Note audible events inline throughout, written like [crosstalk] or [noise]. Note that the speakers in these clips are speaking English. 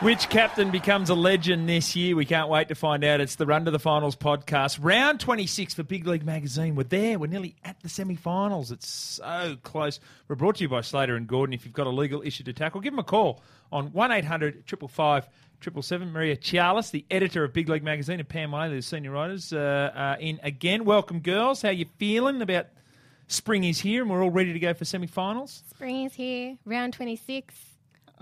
Which captain becomes a legend this year? We can't wait to find out. It's the Run to the Finals podcast. Round 26 for Big League Magazine. We're there. We're nearly at the semi finals. It's so close. We're brought to you by Slater and Gordon. If you've got a legal issue to tackle, give them a call on 1 800 555 777. Maria Chialis, the editor of Big League Magazine, and Pam Whaley, the senior writers, uh, are in again. Welcome, girls. How you feeling about spring is here and we're all ready to go for semi finals? Spring is here. Round 26.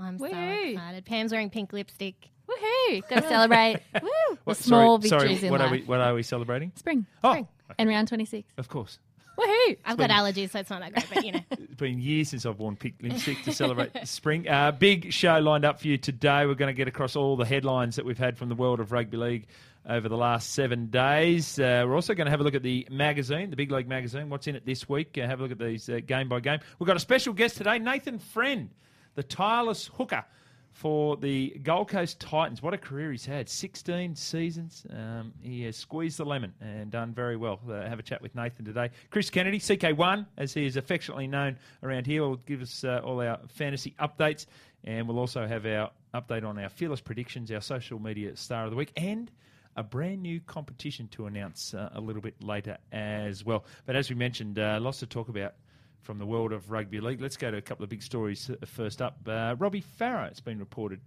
I'm so excited. Pam's wearing pink lipstick. Woohoo! Got to celebrate. [laughs] Woo! The What- small sorry, sorry, victories in what life. Are we, what are we celebrating? Spring. Oh, Spring. And round 26. of course. Woohoo! I've got allergies, so it's not that great, but you know. [laughs] It's been years since I've worn pink lipstick to [laughs] celebrate spring. Uh, big show lined up for you today. We're going to get across all the headlines that we've had from the world of rugby league over the last seven days. Uh, we're also going to have a look at the magazine, the Big League magazine. What's in it this week? Uh, have a look at these uh, game by game. We've got a special guest today, Nathan Friend, the tireless hooker for the Gold Coast Titans. What a career he's had 16 seasons. Um, he has squeezed the lemon and done very well. Uh, have a chat with Nathan today. Chris Kennedy, CK1, as he is affectionately known around here, will give us uh, all our fantasy updates. And we'll also have our update on our fearless predictions, our social media star of the week, and a brand new competition to announce uh, a little bit later as well. But as we mentioned, uh, lots to talk about from the world of rugby league. Let's go to a couple of big stories uh, first up. Uh, Robbie Farah, it's been reported.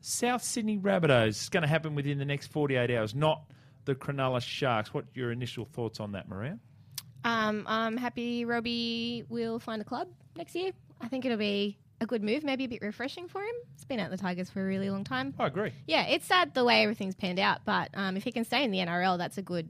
South Sydney Rabbitohs is going to happen within the next 48 hours, not the Cronulla Sharks. What are your initial thoughts on that, Maria? Um, I'm happy Robbie will find a club next year. I think it'll be a good move, maybe a bit refreshing for him. He's been at the Tigers for a really long time. I agree. Yeah, it's sad the way everything's panned out, but um, if he can stay in the NRL, that's a good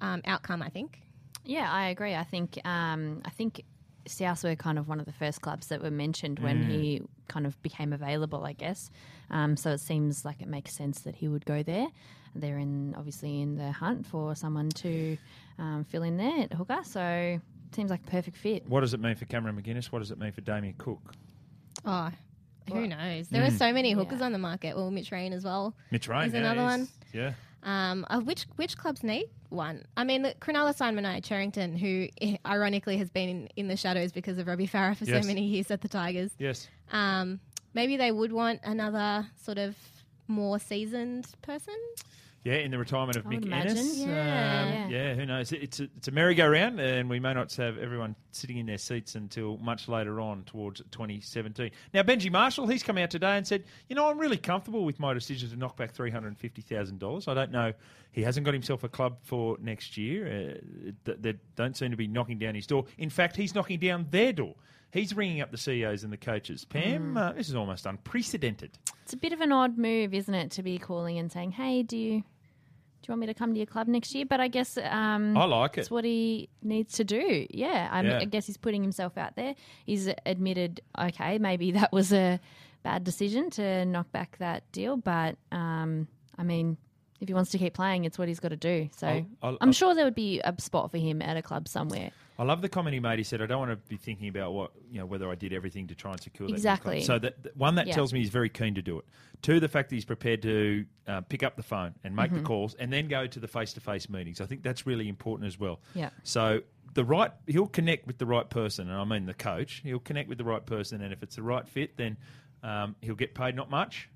um, outcome, I think. Yeah, I agree. I think um, I think South were kind of one of the first clubs that were mentioned when he kind of became available, I guess. Um, so it seems like it makes sense that he would go there. They're in obviously in the hunt for someone to um, fill in there at hooker. So seems like a perfect fit. What does it mean for Cameron McInnes? What does it mean for Damien Cook? Oh, who knows? There are Mm. so many hookers Yeah. on the market. Well, Mitch Rein as well. Mitch Ryan. He's yeah, another he's- one. Yeah. Um, uh, which which clubs need one? I mean, the Cronulla signed Manaia Cherrington, who [laughs] ironically has been in, in the shadows because of Robbie Farah for Yes. so many years at the Tigers. Yes. Um, maybe they would want another sort of more seasoned person. Yeah, in the retirement of I Mick would Ennis. imagine. Um, Yeah. yeah, who knows? It's a, it's a merry-go-round, and we may not have everyone sitting in their seats until much later on towards 2017. Now, Benji Marshall, he's come out today and said, you know, I'm really comfortable with my decision to knock back $350,000. I don't know. He hasn't got himself a club for next year. Uh, they don't seem to be knocking down his door. In fact, he's knocking down their door. He's ringing up the CEOs and the coaches. Pam, uh, this is almost unprecedented. It's a bit of an odd move, isn't it, to be calling and saying, "Hey, do you do you want me to come to your club next year?" But I guess um, I like it. It's what he needs to do. Yeah, I, mean, Yeah. I guess he's putting himself out there. He's admitted, okay, maybe that was a bad decision to knock back that deal, but um, I mean, if he wants to keep playing, it's what he's got to do. So I'll- I'll- I'm I'll- sure there would be a spot for him at a club somewhere. I love the comment he made. He said, "I don't want to be thinking about what you know whether I did everything to try and secure that." Exactly. So that that- one that Yeah. tells me he's very keen to do it. Two, the fact that he's prepared to uh, pick up the phone and make Mm-hmm. the calls, and then go to the face-to-face meetings. I think that's really important as well. Yeah. So the right, he'll connect with the right person, and I mean the coach. He'll connect with the right person, and if it's the right fit, then um, he'll get paid not much.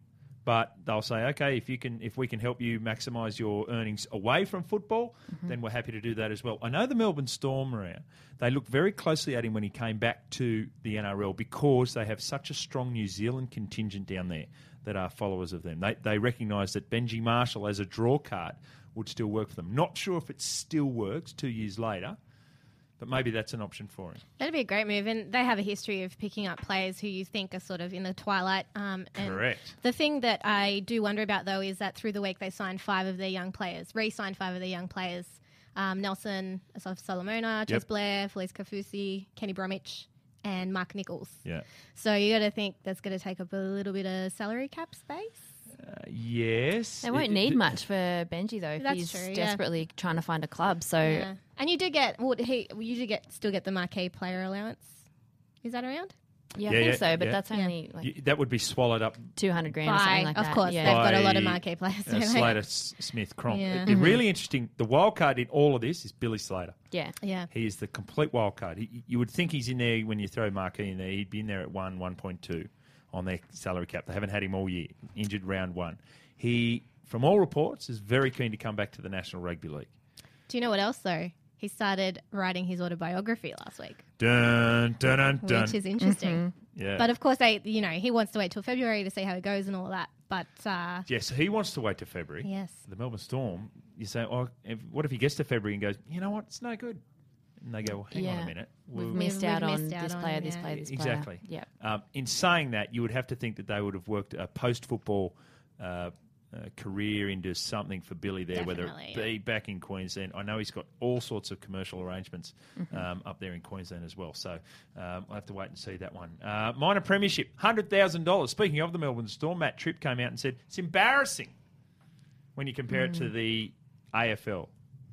But they'll say, okay, if you can, if we can help you maximise your earnings away from football, mm-hmm. then we're happy to do that as well. I know the Melbourne Storm, Maria, they looked very closely at him when he came back to the NRL because they have such a strong New Zealand contingent down there that are followers of them. They they recognise that Benji Marshall as a draw card would still work for them. Not sure if it still works two years later, but maybe that's an option for him. That'd be a great move, and they have a history of picking up players who you think are sort of in the twilight. Um, and Correct. The thing that I do wonder about though is that through the week they signed five of their young players, re-signed five of their young players: um, Nelson Asofa-Solomona, Ches Yep. Blair, Felise Kaufusi, Kenny Bromwich, and Mark Nichols. Yeah. So you got to think that's going to take up a little bit of salary cap space. Uh, yes. They won't It- need it- much for Benji though. That's he's true, yeah. desperately trying to find a club. So Yeah. And you do get well, he you do get still get the marquee player allowance. Is that around? yeah, Yeah, I think yeah, so. But yeah. that's Yeah. only like y- That would be swallowed up two hundred grand or something like of that. course, yeah. they've got a lot of marquee players. uh. Slater, S- Smith, Cronk. Yeah. The really interesting, the wild card in all of this is Billy Slater. yeah. Yeah. He is the complete wild card. He, you would think he's in there when you throw marquee in there. He'd be in there at one, one point two on their salary cap. They haven't had him all year. Injured round one. He, from all reports, is very keen to come back to the National Rugby League. Do you know what else though? He started writing his autobiography last week, Dun dun dun dun. which is interesting. yeah. But of course, they you know he wants to wait till February to see how it goes and all that. But uh, yes, he wants to wait till February. yes, The Melbourne Storm. You say, oh, if, what if he gets to February and goes, you know what, it's no good, and they go, well, hang on a minute, We've We'll- missed we've out on missed out this on- player, this yeah. player, this player. Exactly. Yeah. Um, in saying that, you would have to think that they would have worked a post football uh, uh, career into something for Billy there, whether it Definitely, be back in Queensland. I know he's got all sorts of commercial arrangements Mm-hmm. um, up there in Queensland as well. So um, I'll have to wait and see that one. Uh, minor premiership, $100,000. Speaking of the Melbourne Storm, Matt Tripp came out and said it's embarrassing when you compare it Mm. to the AFL.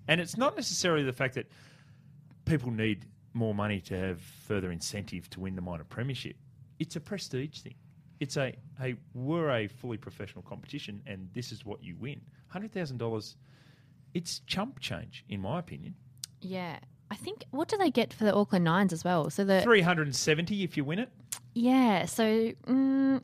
And it's not necessarily the fact that people need more money to have further incentive to win the minor premiership. It's a prestige thing. It's a hey, we're a fully professional competition, and this is what you win. Hundred thousand dollars. It's chump change, in my opinion. Yeah. I think, what do they get for the Auckland Nines as well? So the Three hundred and seventy if you win it. Yeah, so mm,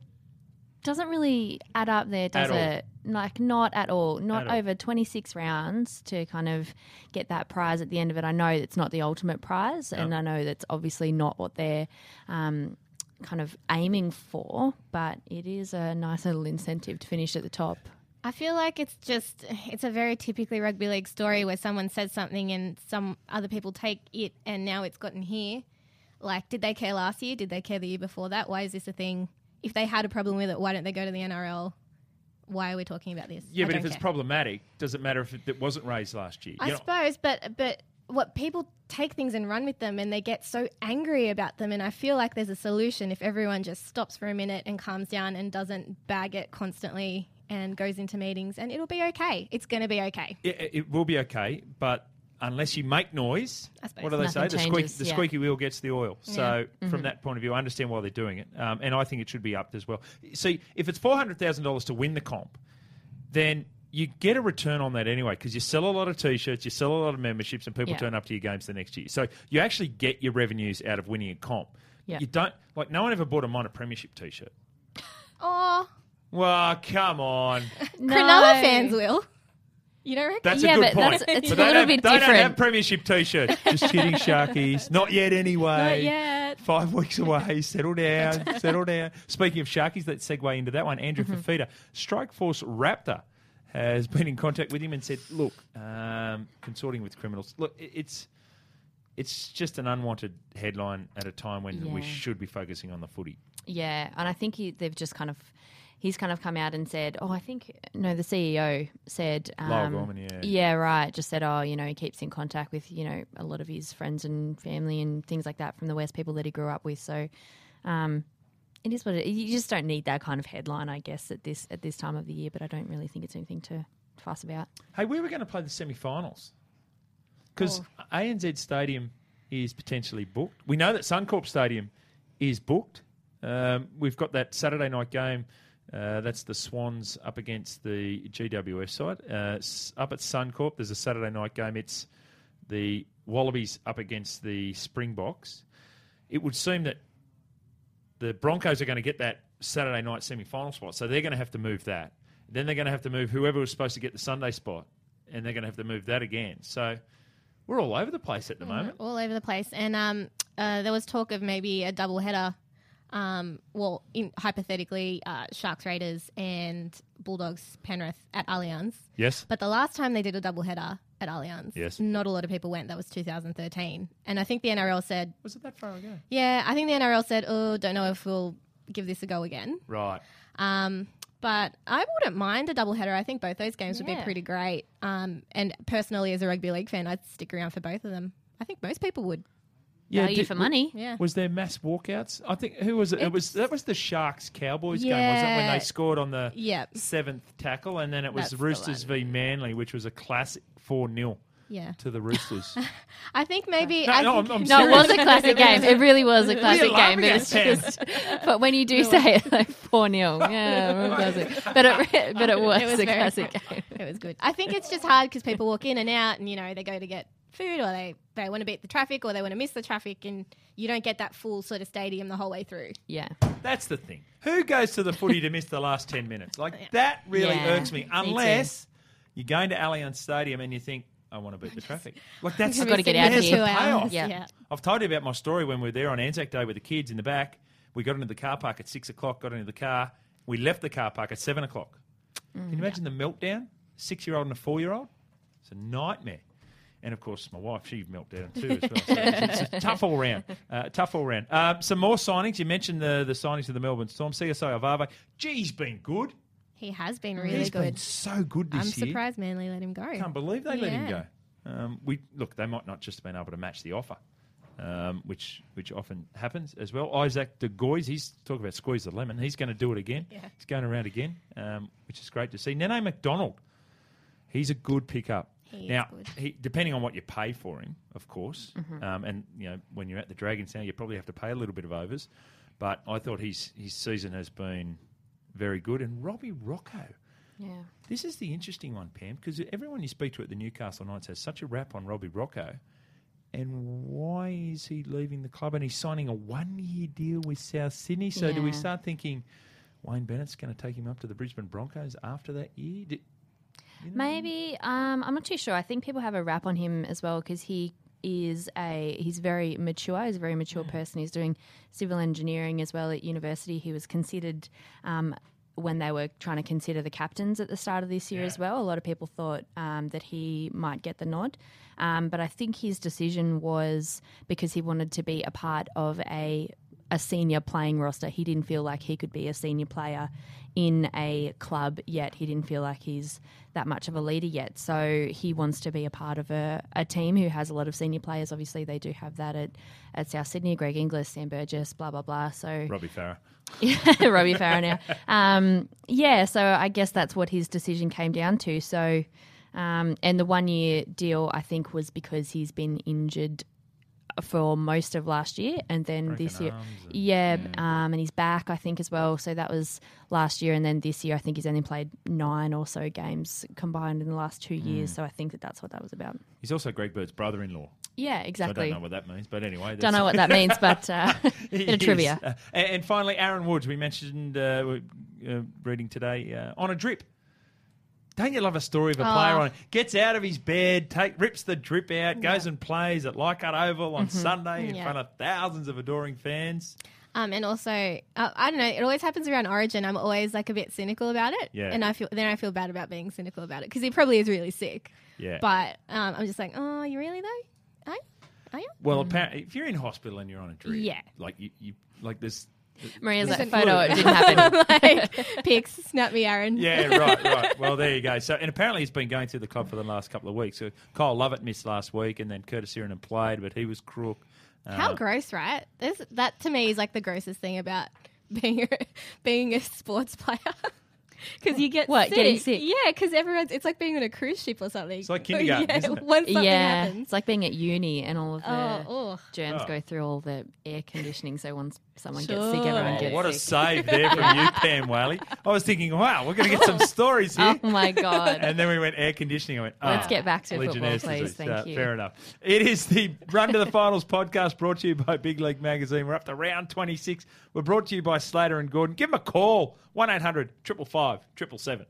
doesn't really add up there, does At all. it? Like not at all. Not At all. over twenty six rounds to kind of get that prize at the end of it. I know it's not the ultimate prize, and I know that's obviously not what they're um, kind of aiming for, but it is a nice little incentive to finish at the top. I feel like it's just it's a very typically rugby league story where someone says something and some other people take it and now it's gotten here. Like, did they care last year? Did they care the year before that? Why is this a thing? If they had a problem with it, why don't they go to the NRL? Why are we talking about this? Yeah, I but if it's care. problematic, does it matter if it, it wasn't raised last year? I You know- suppose, but but what people take things and run with them, and they get so angry about them. And I feel like there's a solution if everyone just stops for a minute and calms down and doesn't bag it constantly and goes into meetings, and it'll be okay. It's going to be okay. it, it will be okay, but unless you make noise, what do they say? Nothing The, squeak, changes, the yeah. squeaky wheel gets the oil. So Mm-hmm. from that point of view, I understand why they're doing it, um, and I think it should be upped as well. See, if it's four hundred thousand dollars to win the comp, then you get a return on that anyway because you sell a lot of t-shirts, you sell a lot of memberships, and people Yeah. turn up to your games the next year. So you actually get your revenues out of winning a comp. Yeah. You don't like no one ever bought a minor premiership t-shirt. [laughs] Oh, Well, come on. [laughs] Cronulla fans will. You don't reckon? That's Yeah, a good but point. that's- it's But a they little don't- bit they don't have premiership t-shirts. [laughs] Just kidding, Sharkies. Not yet, anyway. Not yet. Five weeks [laughs] away. Settle down. Settle down. Speaking of Sharkies, let's segue into that one. Andrew Mm-hmm. Fifita, Strike Force Raptor, has been in contact with him and said, "Look, um, consorting with criminals. Look, it's." It's just an unwanted headline at a time when we should be focusing on the footy. Yeah, and I think he, they've just kind of he's kind of come out and said, "Oh, I think no." The CEO said, um, Gorman, yeah. yeah, right." Just said, "Oh, you know, he keeps in contact with you know a lot of his friends and family and things like that from the West, people that he grew up with." So, um, it is what it. You just don't need that kind of headline, I guess, at this at this time of the year. But I don't really think it's anything to fuss about. Hey, we were going to play the semi-finals? Because Oh. ANZ Stadium is potentially booked. We know that Suncorp Stadium is booked. Um, we've got that Saturday night game. Uh, that's the Swans up against the GWS side. Uh, up at Suncorp, there's a Saturday night game. It's the Wallabies up against the Springboks. It would seem that the Broncos are going to get that Saturday night semi-final spot, so they're going to have to move that. Then they're going to have to move whoever was supposed to get the Sunday spot, and they're going to have to move that again. So we're all over the place at the moment. all over the place. And um, uh, there was talk of maybe a double header. Um, well, in, hypothetically, uh, Sharks Raiders and Bulldogs Penrith at Allianz. Yes. But the last time they did a double header at Allianz, Yes. not a lot of people went. That was 2013. And I think the NRL said, Was it that far ago? yeah, I think the NRL said, oh, don't know if we'll give this a go again. Right. Um, but I wouldn't mind a double header. I think both those games would be pretty great. Um, and personally, as a rugby league fan, I'd stick around for both of them. I think most people would. Value did- for money. Yeah. Was there mass walkouts? I think who was it? It was that was the Sharks Cowboys game, wasn't it? When they scored on the Yeah. seventh tackle, and then it was That's Roosters v Manly, which was a classic four 0 Yeah. to the Roosters. [laughs] I think maybe. No, I no, think, I'm- I'm No, it was a classic [laughs] game. It really was a classic game. But, it's just, [laughs] but when you do say it like four 0 yeah, classic. But it, but it was, It was a classic fun. game. It was good. I think it's just hard because people walk in and out, and you know they go to get food, or they they want to beat the traffic, or they want to miss the traffic, and you don't get that full sort of stadium the whole way through. Yeah. That's the thing. Who goes to the footy to miss the last 10 minutes? Like, that really Yeah, irks me. me Unless you're going to Allianz Stadium and you think, I want to beat the [laughs] traffic. Like, that's I've gotta get out the of here. Payoff. Yeah. yeah. I've told you about my story when we were there on Anzac Day with the kids in the back. We got into the car park at six o'clock, got into the car. We left the car park at seven o'clock. Can you mm. imagine the meltdown? Six year old and a four year old? It's a nightmare. And of course, my wife, she meltdown too as well. So it's, it's tough all round. Uh, tough all round. Um, some more signings. You mentioned the, the signings of the Melbourne Storm. CSI Avave. Gee, he's been good. He has been really he's been good. so good this I'm year. surprised Manly let him go. Can't believe they let him go. Um, we look, they might not just have been able to match the offer, um, which which often happens as well. Isaac De Gois, he's talking about squeeze the lemon. He's going to do it again. Yeah. He's going around again, um, which is great to see. Nene Macdonald, he's a good pickup. He now, he, depending on what you pay for him, of course, Mm-hmm. um, and you know when you're at the Dragons now, you probably have to pay a little bit of overs. But I thought his his season has been very good. And Robbie Rochow, Yeah. this is the interesting one, Pam, because everyone you speak to at the Newcastle Knights has such a rap on Robbie Rochow. And why is he leaving the club? And he's signing a one year deal with South Sydney. So do we start thinking Wayne Bennett's going to take him up to the Brisbane Broncos after that year? Did, you know? Maybe um, I'm not too sure. I think people have a rap on him as well because he is a he's very mature. He's a very mature person. He's doing civil engineering as well at university. He was considered. Um, when they were trying to consider the captains at the start of this year Yeah. as well, a lot of people thought um, that he might get the nod. Um, but I think his decision was because he wanted to be a part of a a senior playing roster. He didn't feel like he could be a senior player in a club yet. He didn't feel like he's that much of a leader yet. So he wants to be a part of a, a team who has a lot of senior players. Obviously, they do have that at, at South Sydney, Greg Inglis, Sam Burgess, blah, blah, blah. So Robbie Farah. [laughs] Robbie Farah now. Um, yeah, so I guess that's what his decision came down to. So, um, and the one year deal, I think, was because he's been injured for most of last year, and then Broken this year, arms and- yeah, um, and he's back, I think, as well. So that was last year, and then this year, I think he's only played nine or so games combined in the last two Mm. years. So I think that that's what that was about. He's also Greg Bird's brother in law. Yeah, So I don't know what that means, but anyway. Don't know what that means, [laughs] but uh, [laughs] bit of trivia. Uh, and, and finally, Aaron Woods. We mentioned uh, uh, reading today uh, on a drip. Don't you love a story of a Oh. player on gets out of his bed, take rips the drip out, goes and plays at Leichhardt Oval on Sunday in Yeah. front of thousands of adoring fans. Um, and also, uh, I don't know. It always happens around Origin. I'm always like a bit cynical about it. Yeah. And I feel then I feel bad about being cynical about it because he probably is really sick. Yeah. But um, I'm just like, oh, you really though? Are you? Are you? well, apparently, if you're in hospital and you're on a drip, Yeah. like you, you like this. Maria's that Listen- photo, it didn't happen. [laughs] [laughs] like, pics, snap me, Aaron. Yeah, right, right. [laughs] Well, there you go. So, and apparently he's been going through the club for the last couple of weeks. So Kyle Lovett missed last week, and then Curtis Sironen played, but he was crook. Uh, How gross, right? This, that to me is like the grossest thing about being a, being a sports player. [laughs] Because you get What, sick. getting sick? Yeah, because everyone's it's like being on a cruise ship or something. It's like [laughs] kindergarten, yeah, isn't it? [laughs] When something yeah, happens. it's like being at uni and all of the Oh, oh. germs Oh. go through all the air conditioning. So once someone gets Sure. sick, everyone Oh, gets what a save there from you, Pam Whaley. I was thinking, wow, we're going to get some stories here. Oh my god! And then we went air conditioning. I went, Let's ah, get back to Legionnaires football, please. disease. Thank Uh, you. Fair enough. It is the Run to the Finals podcast brought to you by Big League Magazine. We're up to round 26. We're brought to you by Slater and Gordon. Give them a call 1 800 555 777.